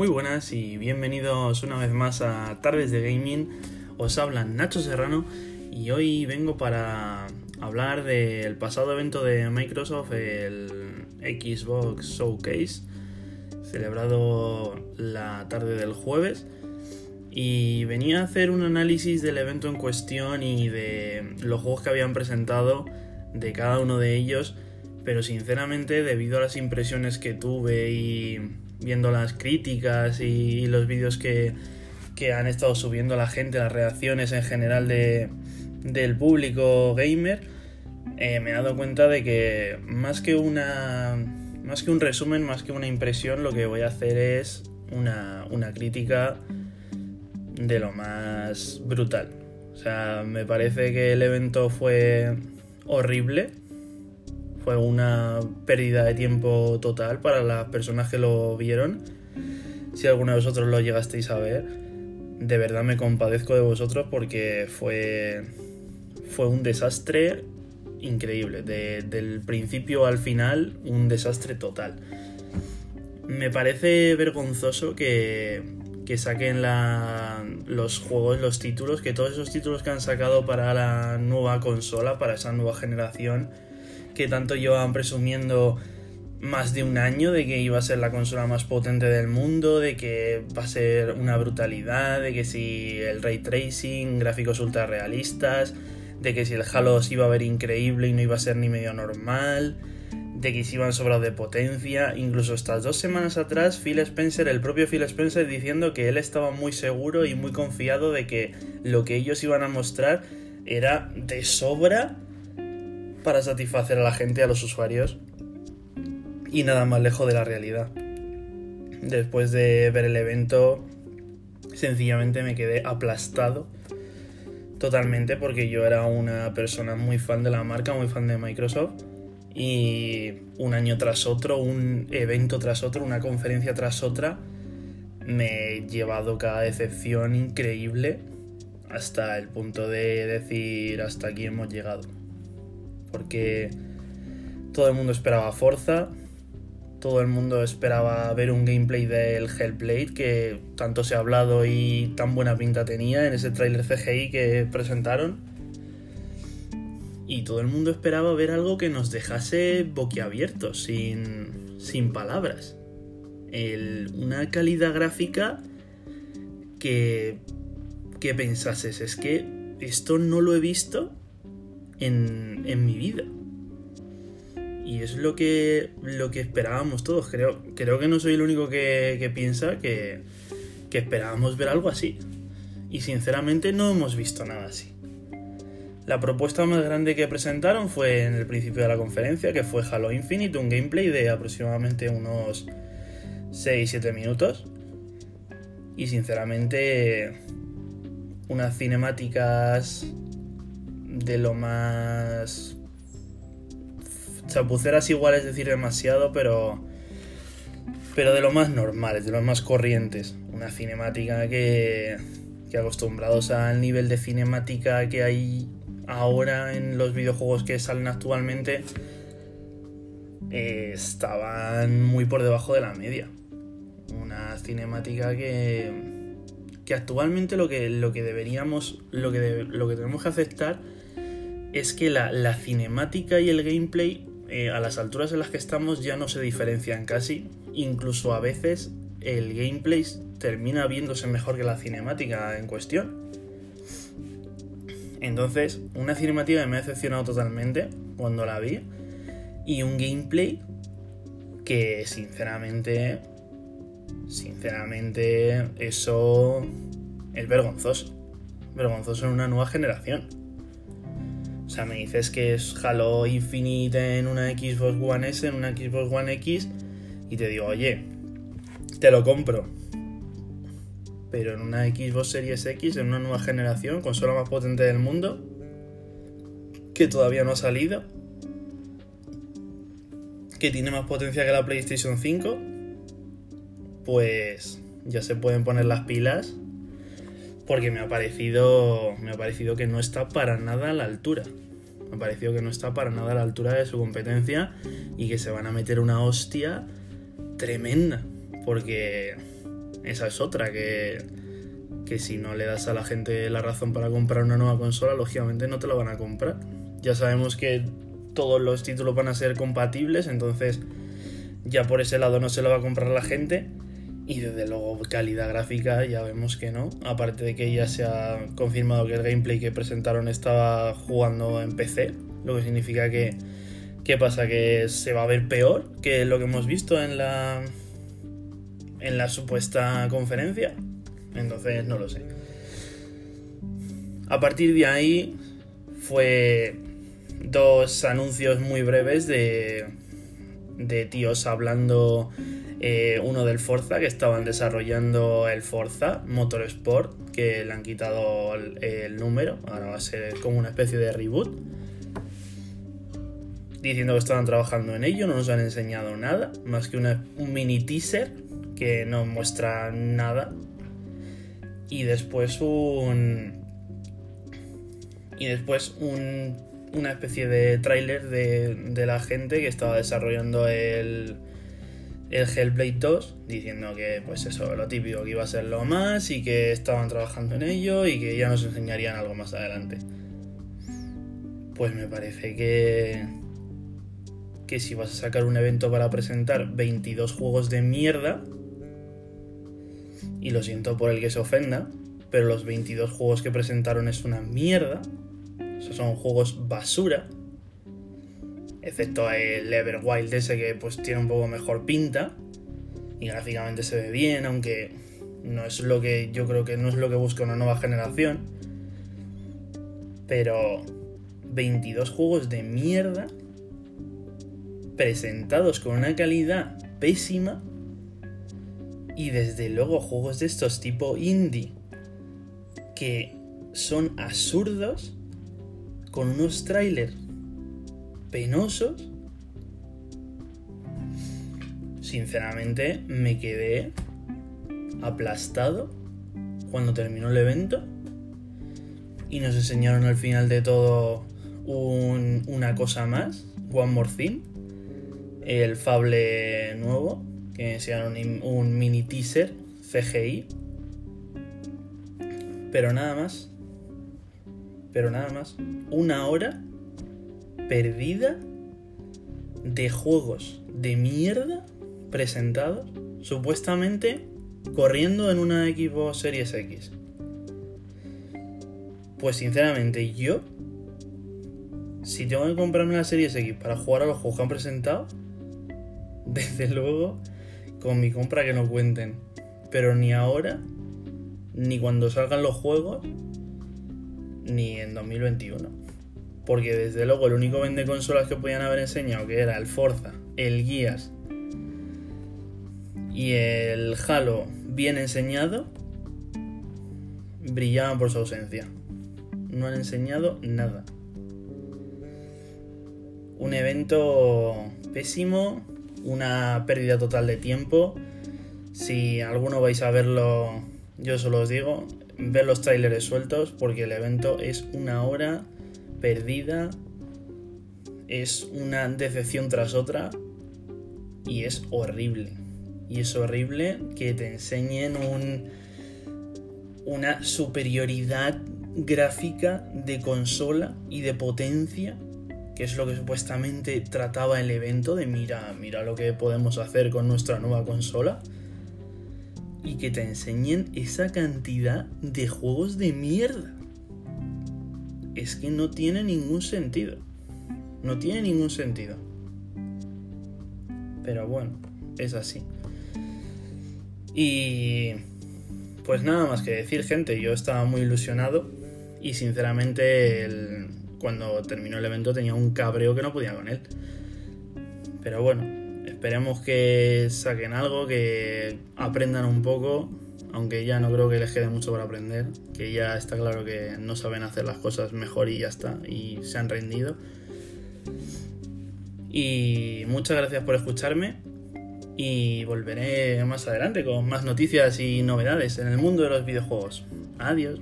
Muy buenas y bienvenidos una vez más a Tardes de Gaming. Os habla Nacho Serrano y hoy vengo para hablar del pasado evento de Microsoft, el Xbox Showcase, celebrado la tarde del jueves. Y venía a hacer un análisis del evento en cuestión y de los juegos que habían presentado de cada uno de ellos. Pero sinceramente, debido a las impresiones que tuve y viendo las críticas y, los vídeos que, han estado subiendo la gente, las reacciones en general de, del público gamer, eh, me he dado cuenta de que más que una. Más que un resumen, más que una impresión, lo que voy a hacer es una, una crítica de lo más brutal. O sea, me parece que el evento fue horrible. Fue una pérdida de tiempo total para las personas que lo vieron. Si alguno de vosotros lo llegasteis a ver, de verdad me compadezco de vosotros porque fue, fue un desastre increíble. del principio al final, un desastre total. Me parece vergonzoso que, que saquen los juegos, los títulos, que todos esos títulos que han sacado para la nueva consola, para esa nueva generación, que tanto llevaban presumiendo más de un año de que iba a ser la consola más potente del mundo, de que va a ser una brutalidad, de que si el ray tracing, gráficos ultra realistas, de que si el Halo se iba a ver increíble y no iba a ser ni medio normal, de que se iban sobrados de potencia. Incluso estas dos semanas atrás, Phil Spencer, el propio Phil Spencer, diciendo que él estaba muy seguro y muy confiado de que lo que ellos iban a mostrar era de sobra para satisfacer a la gente, a los usuarios. Y nada más lejos de la realidad. Después de ver el evento, sencillamente me quedé aplastado totalmente porque yo era una persona muy fan de la marca, muy fan de Microsoft y un año tras otro, un evento tras otro, una conferencia tras otra, me he llevado cada decepción increíble hasta el punto de decir hasta aquí hemos llegado. Porque todo el mundo esperaba Forza, todo el mundo esperaba ver un gameplay del Hellblade que tanto se ha hablado y tan buena pinta tenía en ese tráiler CGI que presentaron y todo el mundo esperaba ver algo que nos dejase boquiabiertos, sin, sin palabras. una calidad gráfica que, que pensases, es que esto no lo he visto en, mi vida. Y es lo que, lo que esperábamos todos. Creo, creo que no soy el único que, que piensa que, que esperábamos ver algo así. Y sinceramente no hemos visto nada así. La propuesta más grande que presentaron fue en el principio de la conferencia, que fue Halo Infinite, un gameplay de aproximadamente unos 6-7 minutos. Y sinceramente, unas cinemáticas de lo más chapuceras igual es decir demasiado, pero pero de lo más normales, de lo más corrientes. Una cinemática que, que acostumbrados al nivel de cinemática que hay ahora en los videojuegos que salen actualmente eh, estaban muy por debajo de la media. Una cinemática que, que actualmente lo que, lo que deberíamos, lo que, lo que tenemos que aceptar es que la, cinemática y el gameplay eh, a las alturas en las que estamos ya no se diferencian casi. Incluso a veces el gameplay termina viéndose mejor que la cinemática en cuestión. Entonces, una cinemática me ha decepcionado totalmente cuando la vi. Y un gameplay que sinceramente, sinceramente, eso es vergonzoso. Vergonzoso en una nueva generación. O sea, me dices que es Halo Infinite en una Xbox One S, en una Xbox One X, y te digo, oye, te lo compro pero en una Xbox Series X, en una nueva generación, consola más potente del mundo, que todavía no ha salido, que tiene más potencia que la PlayStation 5, pues ya se pueden poner las pilas porque me ha parecido me ha parecido que no está para nada a la altura. Me ha parecido que no está para nada a la altura de su competencia y que se van a meter una hostia tremenda porque esa es otra, que, que si no le das a la gente la razón para comprar una nueva consola, lógicamente no te la van a comprar. Ya sabemos que todos los títulos van a ser compatibles, entonces ya por ese lado no se lo va a comprar la gente. Y desde luego calidad gráfica ya vemos que no. Aparte de que ya se ha confirmado que el gameplay que presentaron estaba jugando en PC. Lo que significa que... ¿Qué pasa? Que se va a ver peor que lo que hemos visto en la... En la supuesta conferencia. Entonces no lo sé. A partir de ahí fue dos anuncios muy breves de, de tíos hablando eh, uno del Forza, que estaban desarrollando el Forza Motorsport, que le han quitado el, número, ahora va a ser como una especie de reboot. Diciendo que estaban trabajando en ello, no nos han enseñado nada, más que un mini teaser que no muestra nada. Y después un. Y después un, una especie de tráiler de, de la gente que estaba desarrollando el, el Hellblade 2 diciendo que pues eso, lo típico que iba a ser lo más y que estaban trabajando en ello y que ya nos enseñarían algo más adelante. Pues me parece que que si vas a sacar un evento para presentar 22 juegos de mierda y lo siento por el que se ofenda, pero los 22 juegos que presentaron es una mierda. O son juegos basura excepto el Everwild ese que pues tiene un poco mejor pinta y gráficamente se ve bien, aunque no es lo que yo creo que no es lo que busca una nueva generación. Pero 22 juegos de mierda presentados con una calidad pésima y desde luego juegos de estos tipo indie que son absurdos con unos trailers penosos, sinceramente me quedé aplastado cuando terminó el evento y nos enseñaron al final de todo una cosa más, One More Thing, el Fable nuevo, que enseñaron un mini teaser CGI, pero nada más, pero nada más, una hora perdida de juegos de mierda presentados supuestamente corriendo en una Xbox Series X. Pues sinceramente yo, si tengo que comprarme la Series X para jugar a los juegos que han presentado, desde luego con mi compra que no cuenten. Pero ni ahora, ni cuando salgan los juegos, ni en 2021. Porque desde luego el único vende consolas que podían haber enseñado, que era el Forza, el Gears y el Halo bien enseñado, brillaban por su ausencia. No han enseñado nada. Un evento pésimo, una pérdida total de tiempo. Si alguno vais a verlo, yo solo os digo, ver los trailers sueltos porque el evento es una hora perdida, es una decepción tras otra y es horrible. Y es horrible que te enseñen un, una superioridad gráfica de consola y de potencia, que es lo que supuestamente trataba el evento de mira, mira lo que podemos hacer con nuestra nueva consola. Y que te enseñen esa cantidad de juegos de mierda es que no tiene ningún sentido. No tiene ningún sentido. Pero bueno, es así. Y pues nada más que decir, gente, yo estaba muy ilusionado y sinceramente cuando terminó el evento tenía un cabreo que no podía con él. Pero bueno, esperemos que saquen algo, que aprendan un poco aunque ya no creo que les quede mucho por aprender, que ya está claro que no saben hacer las cosas mejor y ya está, y se han rendido. Y muchas gracias por escucharme y volveré más adelante con más noticias y novedades en el mundo de los videojuegos. Adiós.